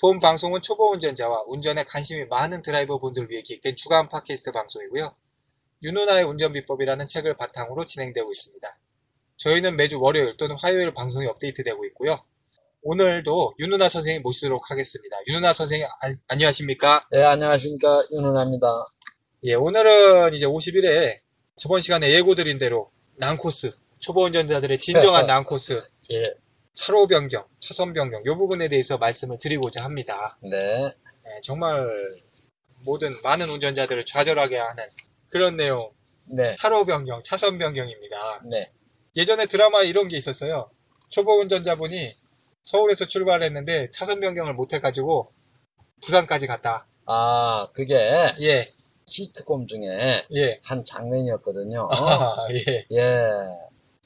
본 방송은 초보 운전자와 운전에 관심이 많은 드라이버 분들 위해 기획된 주간 팟캐스트 방송이고요. 윤은아의 운전비법이라는 책을 바탕으로 진행되고 있습니다. 저희는 매주 월요일 또는 화요일 방송이 업데이트되고 있고요. 오늘도 윤은아 선생님 모시도록 하겠습니다. 윤은아 선생님 안- 안녕하십니까? 네, 안녕하십니까. 윤은아입니다. 예, 오늘은 이제 50일에 저번 시간에 예고드린 대로 난코스, 초보 운전자들의 진정한 난코스, 예, 차로 변경, 차선 변경, 이 부분에 대해서 말씀을 드리고자 합니다. 네, 예, 정말 모든 많은 운전자들을 좌절하게 하는 그런 내용, 네, 차로 변경, 차선 변경입니다. 네. 예전에 드라마에 이런 게 있었어요. 초보 운전자분이 서울에서 출발했는데 차선 변경을 못 해가지고 부산까지 갔다. 아, 그게 예, 시트콤 중에 예, 한 장면이었거든요. 아, 예, 예.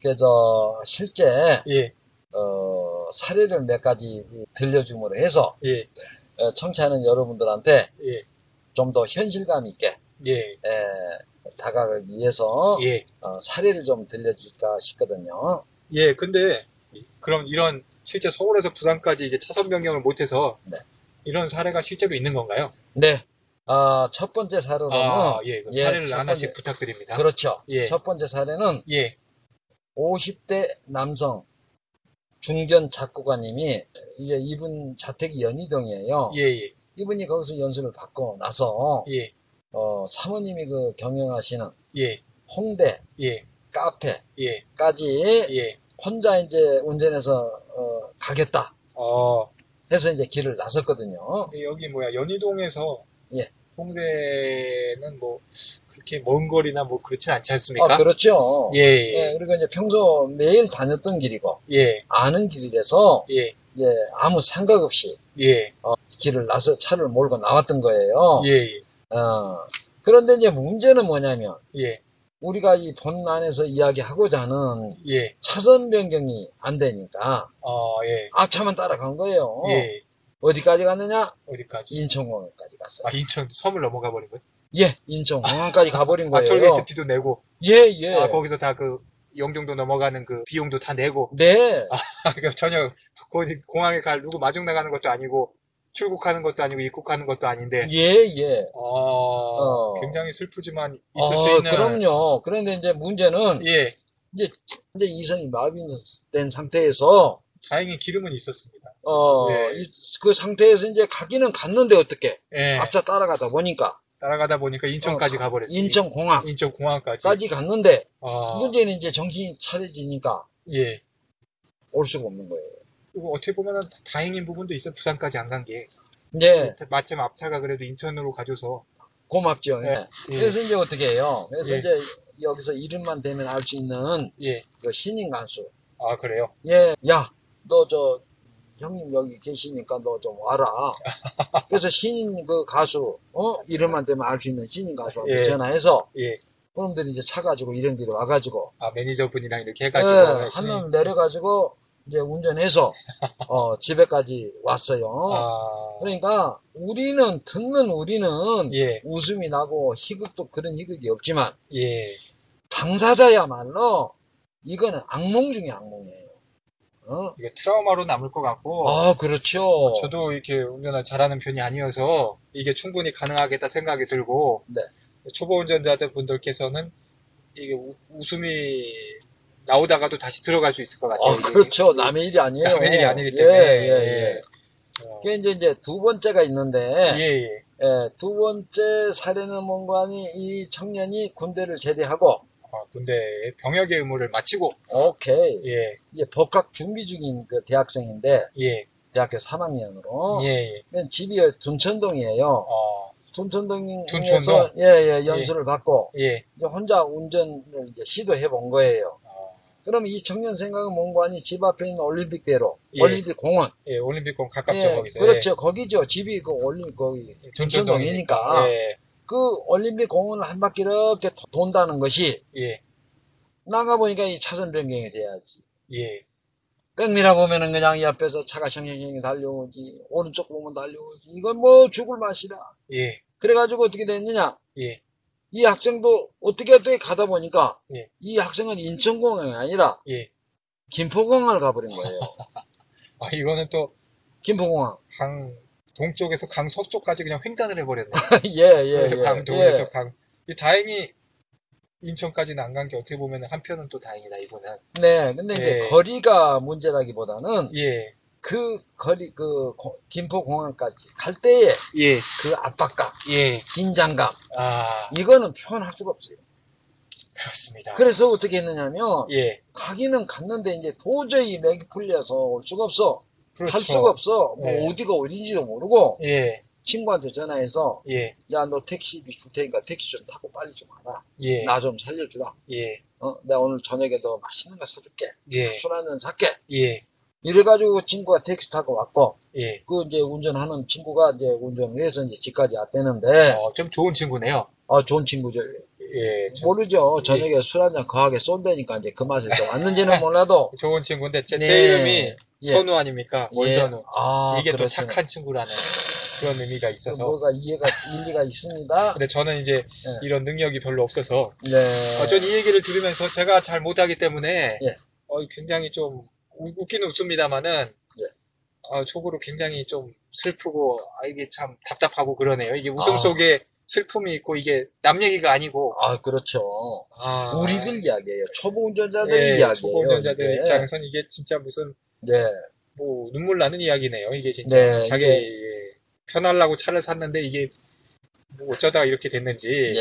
그래서 실제, 예, 어, 사례를 몇 가지 들려줌으로 해서 예, 어, 청취하는 여러분들한테 예, 좀더 현실감 있게 예, 예, 다가가기 위해서 예. 어, 사례를 좀 들려줄까 싶거든요. 예, 근데 그럼 이런 실제 서울에서 부산까지 이제 차선 변경을 못해서 네. 이런 사례가 실제로 있는 건가요? 네. 아, 첫 번째 사례로는 아, 예, 예, 사례를 첫 하나씩 번째- 부탁드립니다. 그렇죠. 예. 첫 번째 사례는 예, 50대 남성 중견 작곡가님이 이제 이분 자택이 연희동이에요. 예, 예, 이분이 거기서 연수를 받고 나서 예, 어, 사모님이 그 경영하시는 예, 홍대 예, 카페까지 예, 예. 혼자 이제 운전해서 어, 가겠다 어, 해서 이제 길을 나섰거든요. 여기 뭐야, 연희동에서 예. 홍대는 뭐 그렇게 먼 거리나 뭐 그렇진 않지 않습니까? 아, 그렇죠. 예, 예, 예, 그리고 이제 평소 매일 다녔던 길이고 예, 아는 길이라서 예, 이제 아무 생각 없이 예, 길을 나서 차를 몰고 나왔던 거예요. 예, 어, 그런데 이제 문제는 뭐냐면 예, 우리가 이 본 안에서 이야기하고자 하는 예, 차선 변경이 안 되니까 어, 예, 앞차만 따라간 거예요. 예, 어디까지 갔느냐? 어디까지? 인천공항까지 갔어요. 아, 인천 섬을 넘어가 버린 거예요? 예, 인천공항까지 가버린 아, 거예요. 톨게이트 피도 내고, 예, 예. 아, 거기서 다 그 영종도 넘어가는 그 비용도 다 내고, 네. 아, 그러니까 전혀 거기 공항에 갈 누구 마중 나가는 것도 아니고 출국하는 것도 아니고 입국하는 것도 아닌데 예, 예. 어, 굉장히 슬프지만 있을 어, 수 있는 그럼요. 그런데 이제 문제는 예 이제 이제 이성이 마비된 상태에서 다행히 기름은 있었습니다. 어, 예. 이- 그 상태에서 이제 가기는 갔는데 어떻게? 예 앞차 따라가다 보니까 따라가다 보니까 인천까지 어, 가버렸어요. 인천 공항 인천 공항까지. 까지 갔는데 아, 문제는 이제 정신이 차려지니까 예. 올 수가 없는 거예요. 그리고 어떻게 보면은 다행인 부분도 있어요. 부산까지 안 간 게. 네, 마침 앞차가 그래도 인천으로 가줘서. 고맙죠. 예. 예. 그래서 이제 어떻게 해요? 그래서 예. 이제 여기서 이름만 대면 알 수 있는 예. 그 신인 간수. 아 그래요. 예, 야, 너 저 형님 여기 계시니까 너 좀 와라. 그래서 신인 그 가수, 어 이름만 대면 알 수 있는 신인 가수한테 예. 전화해서 예. 그놈들이 이제 차 가지고 이런 길에 와가지고 아 매니저분이랑 이렇게 해가지고 예, 열심히- 한명 내려가지고 이제 운전해서 어, 집에까지 왔어요. 아, 그러니까 우리는 듣는 우리는 예. 웃음이 나고 희극도 그런 희극이 없지만 예. 당사자야말로 이거는 악몽 중에 악몽이에요. 어? 이게 트라우마로 남을 것 같고. 아 그렇죠. 저도 이렇게 운전을 잘하는 편이 아니어서 이게 충분히 가능하겠다 생각이 들고 네. 초보 운전자들 분들께서는 이게 우- 웃음이 나오다가도 다시 들어갈 수 있을 것 같아요. 아. 그렇죠. 남의 일이 아니에요. 남의 일이 아니기 예, 때문에. 예, 예. 어, 그게 이제, 이제 두 번째가 있는데, 예, 예. 예, 두 번째 사례는 뭔가 하니 이 청년이 군대를 제대하고, 어, 군대 병역의 의무를 마치고 오케이. 예, 이제 복학 준비 중인 그 대학생인데 예, 대학교 3학년으로 예, 예. 집이 둔천동이에요. 어, 둔천동에서 둔천동? 예 예 연수를 받고 예. 이제 혼자 운전을 이제 시도해 본 거예요. 어, 그럼 이 청년 생각은 뭔가 아니 집 앞에 있는 올림픽대로 예. 올림픽 공원 예, 올림픽공 가깝죠, 예, 거기서. 그렇죠 거기죠 집이 그 올림 거기 예. 둔천동이니까 예, 그 올림픽 공원을 한 바퀴 이렇게 도- 돈다는 것이 예, 나가 보니까 이 차선 변경이 돼야지. 예, 백미라 보면은 그냥 이 앞에서 차가 셩셩셩 달려오지 오른쪽 보면 달려오지 이건 뭐 죽을 맛이라. 예, 그래가지고 어떻게 됐느냐 예, 이 학생도 어떻게 어떻게 가다 보니까 예. 이 학생은 인천공항이 아니라 예. 김포공항을 가버린 거예요. 아, 이거는 또, 김포공항. 강, 동쪽에서 강 서쪽까지 그냥 횡단을 해버렸네. 예, 예, 예. 강동에서 예. 강, 이 다행히 인천까지는 안 간 게 어떻게 보면 한편은 또 다행이다, 이분은. 네, 근데 이제 예. 거리가 문제라기보다는 예, 그 거리, 그 고- 김포공항까지 갈 때의 예, 그 압박감, 예. 긴장감, 아, 이거는 표현할 수가 없어요. 그렇습니다. 그래서 어떻게 했느냐면, 예, 가기는 갔는데 이제 도저히 맥이 풀려서 올 수가 없어. 그렇죠. 갈 수가 없어. 뭐 예. 어디가 어딘지도 모르고, 예, 친구한테 전화해서, 예, 야, 너 택시비 줄 테니까 택시 좀 타고 빨리 좀 와라. 예, 나좀 살려주라. 예, 어, 내가 오늘 저녁에 너 맛있는 거 사줄게. 예, 술 한 잔 살게. 예, 이래가지고 친구가 택시 타고 왔고, 예. 그 이제 운전하는 친구가 이제 운전을 해서 이제 집까지 왔대는데, 어, 좀 좋은 친구네요. 아, 좋은 친구죠. 예, 저- 모르죠. 저녁에 술 한잔 거하게 쏜다니까 이제 그 맛에 또 왔는지는 몰라도. 좋은 친구인데, 제, 제 네. 이름이 예. 선우 아닙니까? 원선우. 예. 아, 이게 또 그렇죠. 착한 친구라는 그런 의미가 그 있어서. 뭐가 이해가, 일리가 있습니다. 근데 저는 이제 예. 이런 능력이 별로 없어서, 네. 어, 전이 얘기를 들으면서 제가 잘 못하기 때문에, 예. 어, 굉장히 좀 우- 웃기는 웃습니다만은, 예. 어, 속으로 굉장히 좀 슬프고, 아, 이게 참 답답하고 그러네요. 이게 웃음 아. 속에 슬픔이 있고, 이게 남 얘기가 아니고, 아, 그렇죠. 아, 우리들 이야기예요. 초보 운전자들 예, 이야기예요. 초보 운전자들. 입장에선 이게 진짜 무슨, 네. 뭐, 눈물 나는 이야기네요. 이게 진짜. 네, 자기, 이게- 예, 편하려고 차를 샀는데, 이게, 뭐 어쩌다가 이렇게 됐는지, 예.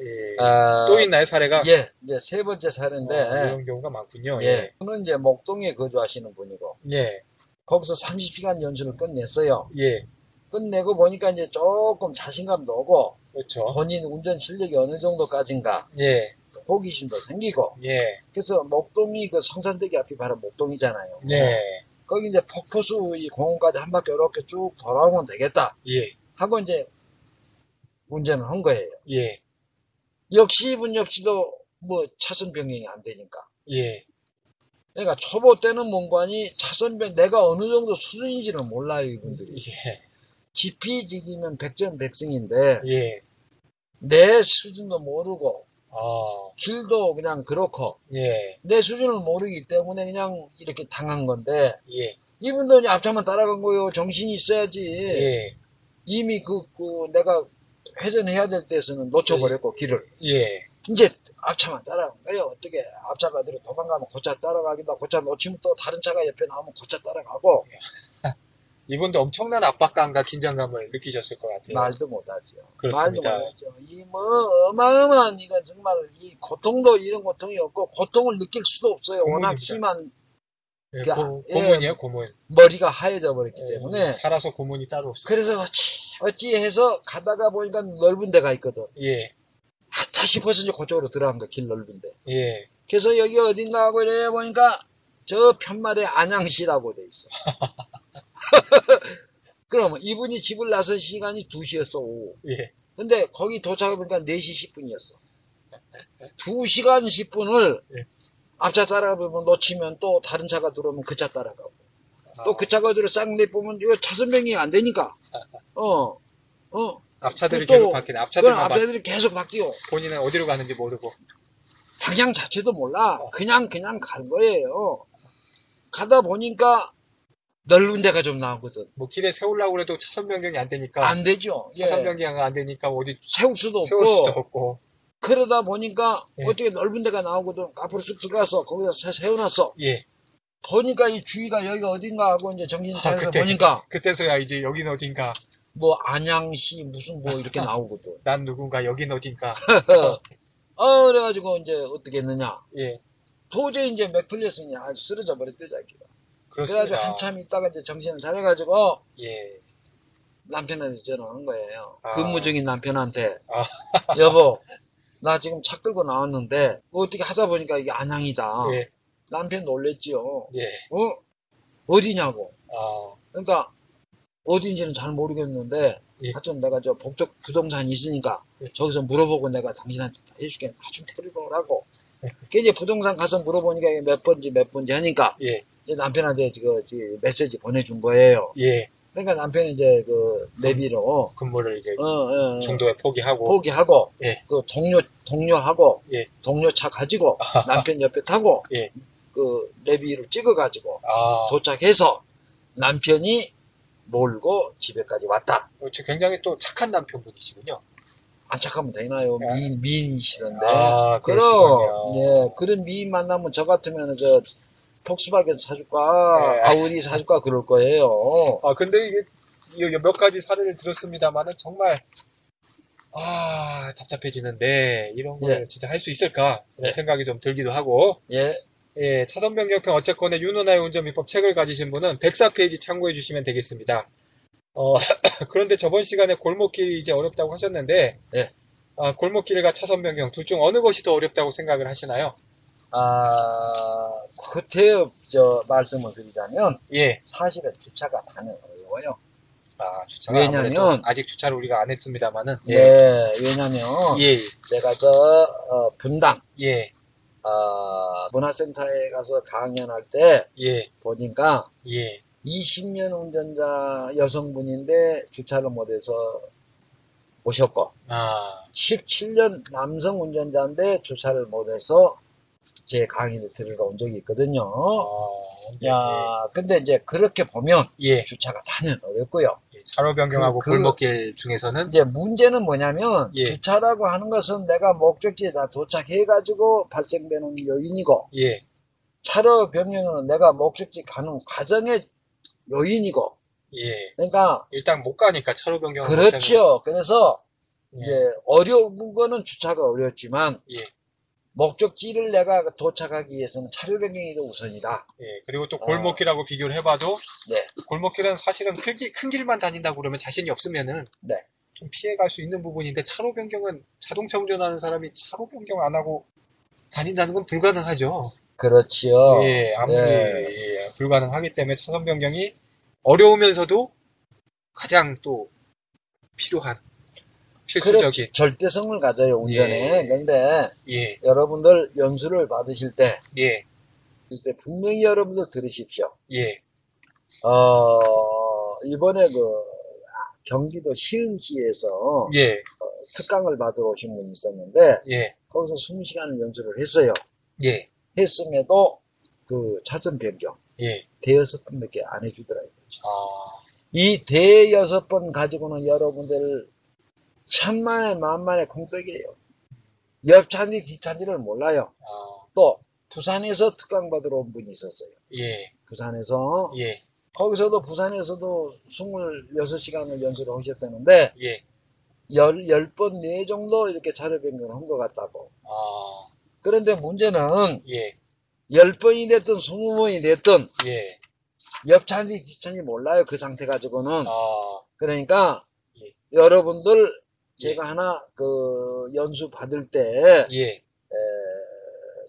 예. 아, 또 있나요, 사례가? 예, 이제 세 번째 사례인데, 어, 이런 경우가 많군요. 예. 저는 이제 목동에 거주하시는 분이고, 예. 거기서 30시간 연수를 끝냈어요. 예. 끝내고 보니까 이제 조금 자신감도 오고, 그렇죠. 본인 운전 실력이 어느 정도까지인가, 예. 호기심도 생기고, 예. 그래서 목동이 그 성산대교 앞이 바로 목동이잖아요. 네. 거기 이제 폭포수 이 공원까지 한 바퀴 이렇게 쭉 돌아오면 되겠다. 예. 하고 이제 운전을 한 거예요. 예. 역시 이분 역시도 뭐 차선 변경이 안 되니까. 예. 그러니까 초보 때는 뭔가니 차선 변 내가 어느 정도 수준인지는 몰라요 이분들이. 예. 지피지기면 백전 백승인데 예. 내 수준도 모르고 아. 길도 그냥 그렇고 예. 내 수준을 모르기 때문에 그냥 이렇게 당한 건데 예. 이분들이 앞차만 따라간 거요 정신이 있어야지 예. 이미 그, 그 내가 회전해야 될 때에서는 놓쳐버렸고 길을 예. 이제 앞차만 따라간 거예요 어떻게 앞차가 어디로 도망가면 고차 따라가기도 하고 고차 놓치면 또 다른 차가 옆에 나오면 고차 따라가고 이분도 엄청난 압박감과 긴장감을 느끼셨을 것 같아요. 말도 못하죠 그렇습니다. 말도 못하죠 이 뭐 어마어마한 이건 정말 이 고통도 이런 고통이 없고 고통을 느낄 수도 없어요 워낙 고문입니다. 심한 예, 그, 고, 예. 고 문이에요, 고문. 머리가 하얘져 버렸기 예, 때문에 살아서 고문이 따로 없어요. 그래서 어찌 어찌 해서 가다가 보니까 넓은 데가 있거든 예. 아차 싶어서 이제 그쪽으로 들어간 거야 길 넓은데 예. 그래서 여기 어딘가 하고 이래 보니까 저 편말에 안양시라고 돼 있어 그러면 이분이 집을 나선 시간이 2시였어 오후 예. 근데 거기 도착해 보니까 4시 10분이었어 2시간 10분을 예. 앞차 따라가면 놓치면 또 다른 차가 들어오면 그 차 따라가고 아, 또그 차가 들어 싹 내보면 이거 차선 변경이 안 되니까 어 어, 앞차들이 또- 계속 바뀌네. 바, 앞차들이 계속 바뀌어. 본인은 어디로 가는지 모르고. 방향 자체도 몰라. 어. 그냥, 그냥 간 거예요. 가다 보니까 넓은 데가 좀 나오거든. 뭐 길에 세우려고 그래도 차선 변경이 안 되니까. 안 되죠. 예. 차선 변경이 안 되니까 어디 세울 수도 세울 없고. 수도 없고. 그러다 보니까 예. 어떻게 넓은 데가 나오거든. 앞으로 쑥 들어가서 거기다 세- 세워놨어. 예. 보니까 이 주위가 여기 어딘가 하고 이제 정신 아, 차려서 그때. 보니까 그때서야 이제 여긴 어딘가, 뭐 안양시 무슨 뭐 이렇게 나오거든. 난 누군가, 여긴 어딘가. 어, 그래가지고 이제 어떻게 했느냐. 예. 도저히 이제 맥 풀렸으니 아주 쓰러져 버렸대, 자기가. 그렇습니다. 그래가지고 한참 있다가 이제 정신을 차려가지고 예. 남편한테 전화한 거예요. 아. 근무 중인 남편한테. 아. 여보, 나 지금 차 끌고 나왔는데, 뭐 어떻게 하다 보니까 이게 안양이다. 예. 남편 놀랬지요. 예. 어? 어디냐고. 아. 그러니까, 어딘지는 잘 모르겠는데, 예. 하여튼 내가 저 법적 부동산이 있으니까, 예. 저기서 물어보고 내가 당신한테 다 해줄게. 나좀 데리고 오라고. 예. 그 이제 부동산 가서 물어보니까 이게 몇 번지 몇 번지 하니까, 예. 남편한테 지금 지금 메시지 보내준 거예요. 예. 그러니까 남편이 이제 그 내비로 근무를 이제 어, 어, 어, 중도에 포기하고. 포기하고 예. 그 동료 동료하고 예. 동료 차 가지고 남편 옆에 타고 예. 그 내비를 찍어 가지고 아. 도착해서 남편이 몰고 집에까지 왔다. 어, 저 굉장히 또 착한 남편분이시군요. 안 착하면 되나요? 아. 미인 미인이시던데. 아, 그럼. 예 그런 미인 만나면 저 같으면 저 폭스바겐 사줄까 예. 아우디 사줄까 그럴 거예요. 아, 근데 이게, 이몇 가지 사례를 들었습니다만은 정말, 아, 답답해지는데, 이런 걸 예. 진짜 할 수 있을까? 그런 예. 생각이 좀 들기도 하고, 예 예, 차선 변경편 어쨌거나 윤호나의 운전 비법 책을 가지신 분은 104페이지 참고해 주시면 되겠습니다. 어, 그런데 저번 시간에 골목길이 이제 어렵다고 하셨는데, 예. 아, 골목길과 차선 변경 둘 중 어느 것이 더 어렵다고 생각을 하시나요? 아, 그때 저 말씀을 드리자면 예. 사실은 주차가 많이 어려워요. 아, 주차가 왜냐면- 아직 주차를 우리가 안 했습니다만은, 예. 네, 왜냐면 예, 제가 저 어, 분당 예, 어, 문화센터에 가서 강연할 때 예, 보니까 예, 20년 운전자 여성분인데 주차를 못해서 오셨고 아, 17년 남성 운전자인데 주차를 못해서 제 강의를 들으러 온 적이 있거든요. 아, 야, 근데 이제 그렇게 보면 예, 주차가 단연 어렵고요. 예, 차로 변경하고 그- 그- 골목길 중에서는, 이제 문제는 뭐냐면 예. 주차라고 하는 것은 내가 목적지에 다 도착해가지고 발생되는 요인이고 예, 차로 변경은 내가 목적지 가는 과정의 요인이고 예, 그러니까 일단 못 가니까 차로 변경 그렇지요. 그래서 예, 이제 어려운 거는 주차가 어렵지만 예. 목적지를 내가 도착하기 위해서는 차로 변경이 더 우선이다. 예, 그리고 또 골목길하고 비교를 해봐도, 네. 골목길은 사실은 큰, 길, 큰 길만 다닌다고 그러면 자신이 없으면은, 네. 좀 피해갈 수 있는 부분인데, 차로 변경은 자동차 운전하는 사람이 차로 변경 안 하고 다닌다는 건 불가능하죠. 그렇지요. 예, 아무리 네. 예, 불가능하기 때문에 차선 변경이 어려우면서도 가장 또 필요한 필수적인 그래, 절대성을 가져요 운전에. 예. 그런데 예, 여러분들 연수를 받으실 때 예, 이때 분명히 여러분들 들으십시오. 예, 어, 이번에 그, 경기도 시흥시에서 예, 특강을 받으러 오신 분이 있었는데, 예, 거기서 20시간을 연수를 했어요. 예, 했음에도 그 차선 변경, 예, 대여섯 번밖에 안 해주더라고요. 아, 이 대여섯 번 가지고는 여러분들 천만에 만만의 공덕이에요. 옆차인지 뒷차인지를 몰라요. 아, 또, 부산에서 특강 받으러 온 분이 있었어요. 예, 부산에서. 예, 거기서도 부산에서도 26시간을 연수를 하셨다는데, 예, 열, 10번 네 정도 이렇게 차례 변경을 한 것 같다고. 아, 그런데 문제는 예, 10번이 됐든 20번이 됐든 예, 옆차인지 뒷차인지 몰라요. 그 상태 가지고는. 아, 그러니까 예. 여러분들 제가 하나 그 연수 받을 때 예,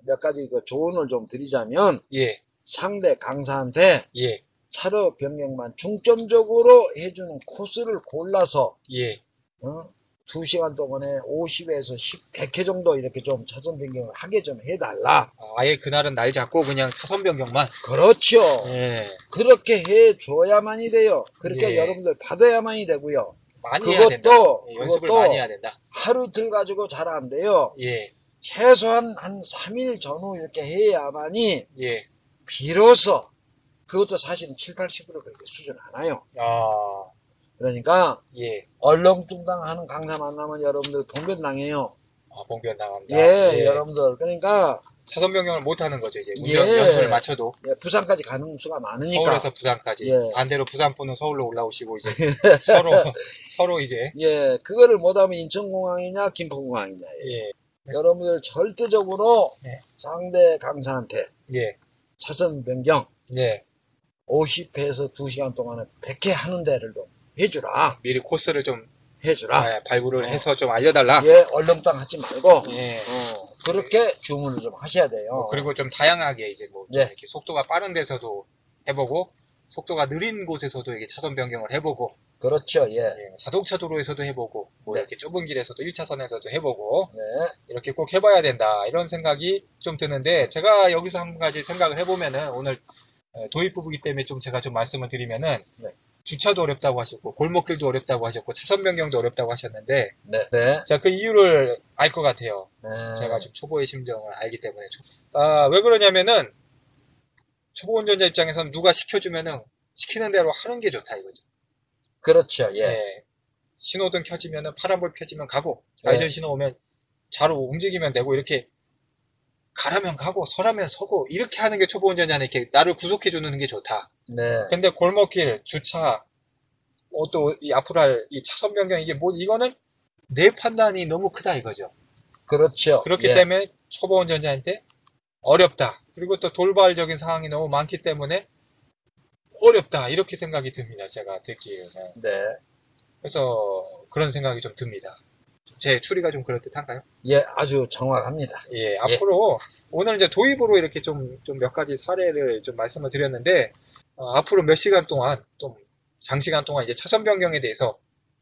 몇 가지 그 조언을 좀 드리자면 예, 상대 강사한테 예, 차로 변경만 중점적으로 해주는 코스를 골라서 예, 어? 2시간 동안에 50에서 10, 100회 정도 이렇게 좀 차선 변경을 하게 좀 해달라. 아, 아예 그날은 날 잡고 그냥 차선 변경만, 그렇죠. 예, 그렇게 해줘야만이 돼요. 그렇게 예. 여러분들 받아야만이 되고요. 많이 해야 된다. 그것도, 예, 연습을 그것도 많이 해야 된다. 하루 이틀 가지고 잘 안 돼요. 예, 최소한 한 3일 전후 이렇게 해야만이 예, 비로소 그것도 사실은 7, 80% 그렇게 수준 안 와요. 아, 그러니까 예, 얼렁뚱땅 하는 강사 만나면 여러분들 봉변당해요. 아, 봉변 나갑니다. 예, 여러분들. 그러니까 차선 변경을 못 하는 거죠, 이제. 운전 예. 연수를 맞춰도. 예, 부산까지 가는 수가 많으니까. 서울에서 부산까지. 예. 반대로 부산 분은 서울로 올라오시고, 이제. 서로, 서로 이제. 예, 그거를 못하면 인천공항이냐 김포공항이냐. 예. 여러분들 절대적으로 네. 상대 강사한테 예, 차선 변경 예. 50회에서 2시간 동안에 100회 하는 데를 좀 해주라. 미리 코스를 좀 해주라. 예, 발굴을 어. 해서 좀 알려달라. 예, 얼렁땅 하지 말고 예. 어, 그렇게 주문을 좀 하셔야 돼요. 뭐 그리고 좀 다양하게 이제 뭐좀 네. 이렇게 속도가 빠른 데서도 해보고 속도가 느린 곳에서도 이게 차선 변경을 해보고 그렇죠. 예. 예, 자동차 도로에서도 해보고 뭐 네. 이렇게 좁은 길에서도 1차선에서도 해보고 네. 이렇게 꼭 해봐야 된다 이런 생각이 좀 드는데 제가 여기서 한 가지 생각을 해보면은 오늘 에, 도입부부기 때문에 좀 제가 좀 말씀을 드리면은 네. 주차도 어렵다고 하셨고 골목길도 어렵다고 하셨고 차선 변경도 어렵다고 하셨는데 네. 네. 제가 그 이유를 알 것 같아요. 네. 제가 좀 초보의 심정을 알기 때문에 초- 아, 왜 그러냐면은 초보 운전자 입장에서는 누가 시켜주면은 시키는 대로 하는 게 좋다 이거죠. 그렇죠. 예. 예. 신호등 켜지면은 파란불 켜지면 가고 네. 좌회전 신호 오면 좌로 움직이면 되고 이렇게 가라면 가고 서라면 서고 이렇게 하는 게 초보 운전자는 이렇게 나를 구속해 주는 게 좋다. 네. 근데 골목길 주차 어, 또이 앞으로 할 이 차선 변경 이게 뭐 이거는 내 판단이 너무 크다 이거죠. 그렇죠. 그렇기 예. 때문에 초보 운전자한테 어렵다. 그리고 또 돌발적인 상황이 너무 많기 때문에 어렵다. 이렇게 생각이 듭니다. 제가 듣기에는. 네. 그래서 그런 생각이 좀 듭니다. 제 추리가 좀 그럴듯한가요? 예, 아주 정확합니다. 예, 앞으로 오늘 이제 도입으로 이렇게 좀 좀 몇 가지 사례를 좀 말씀을 드렸는데 어, 앞으로 몇 시간 동안 좀 장시간 동안 이제 차선 변경에 대해서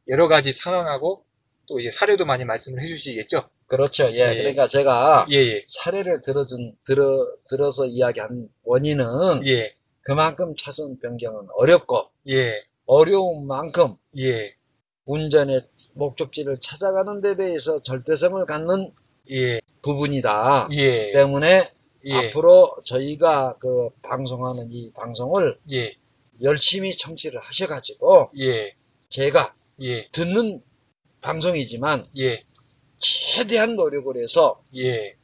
여러 가지 상황하고 또 이제 사례도 많이 말씀을 해주시겠죠? 그렇죠. 예. 예. 그러니까 제가 예, 예, 사례를 들어준, 들어, 들어서 이야기한 원인은 예, 그만큼 차선 변경은 어렵고 예, 어려운 만큼 예, 운전의 목적지를 찾아가는 데 대해서 절대성을 갖는 예, 부분이다. 예, 때문에 예, 앞으로 저희가 그 방송하는 이 방송을 예, 열심히 청취를 하셔가지고 예, 제가 예, 듣는 방송이지만 예, 최대한 노력을 해서 예,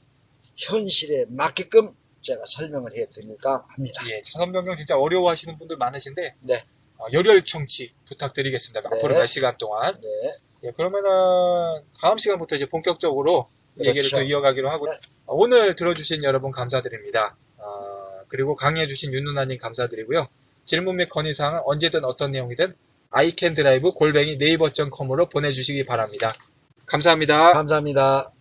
현실에 맞게끔 제가 설명을 해드릴까 합니다. 예, 차선 변경 진짜 어려워하시는 분들 많으신데 네. 어, 열혈 청취 부탁드리겠습니다. 네. 앞으로 몇 시간 동안. 네. 예, 그러면은 다음 시간부터 이제 본격적으로 얘기를 그렇죠. 또 이어가기로 하고 네. 어, 오늘 들어주신 여러분 감사드립니다. 어, 그리고 강의해주신 윤누나님 감사드리고요. 질문 및 건의사항은 언제든 어떤 내용이든 iCanDrive 골뱅이 네이버.com으로 보내주시기 바랍니다. 감사합니다. 감사합니다.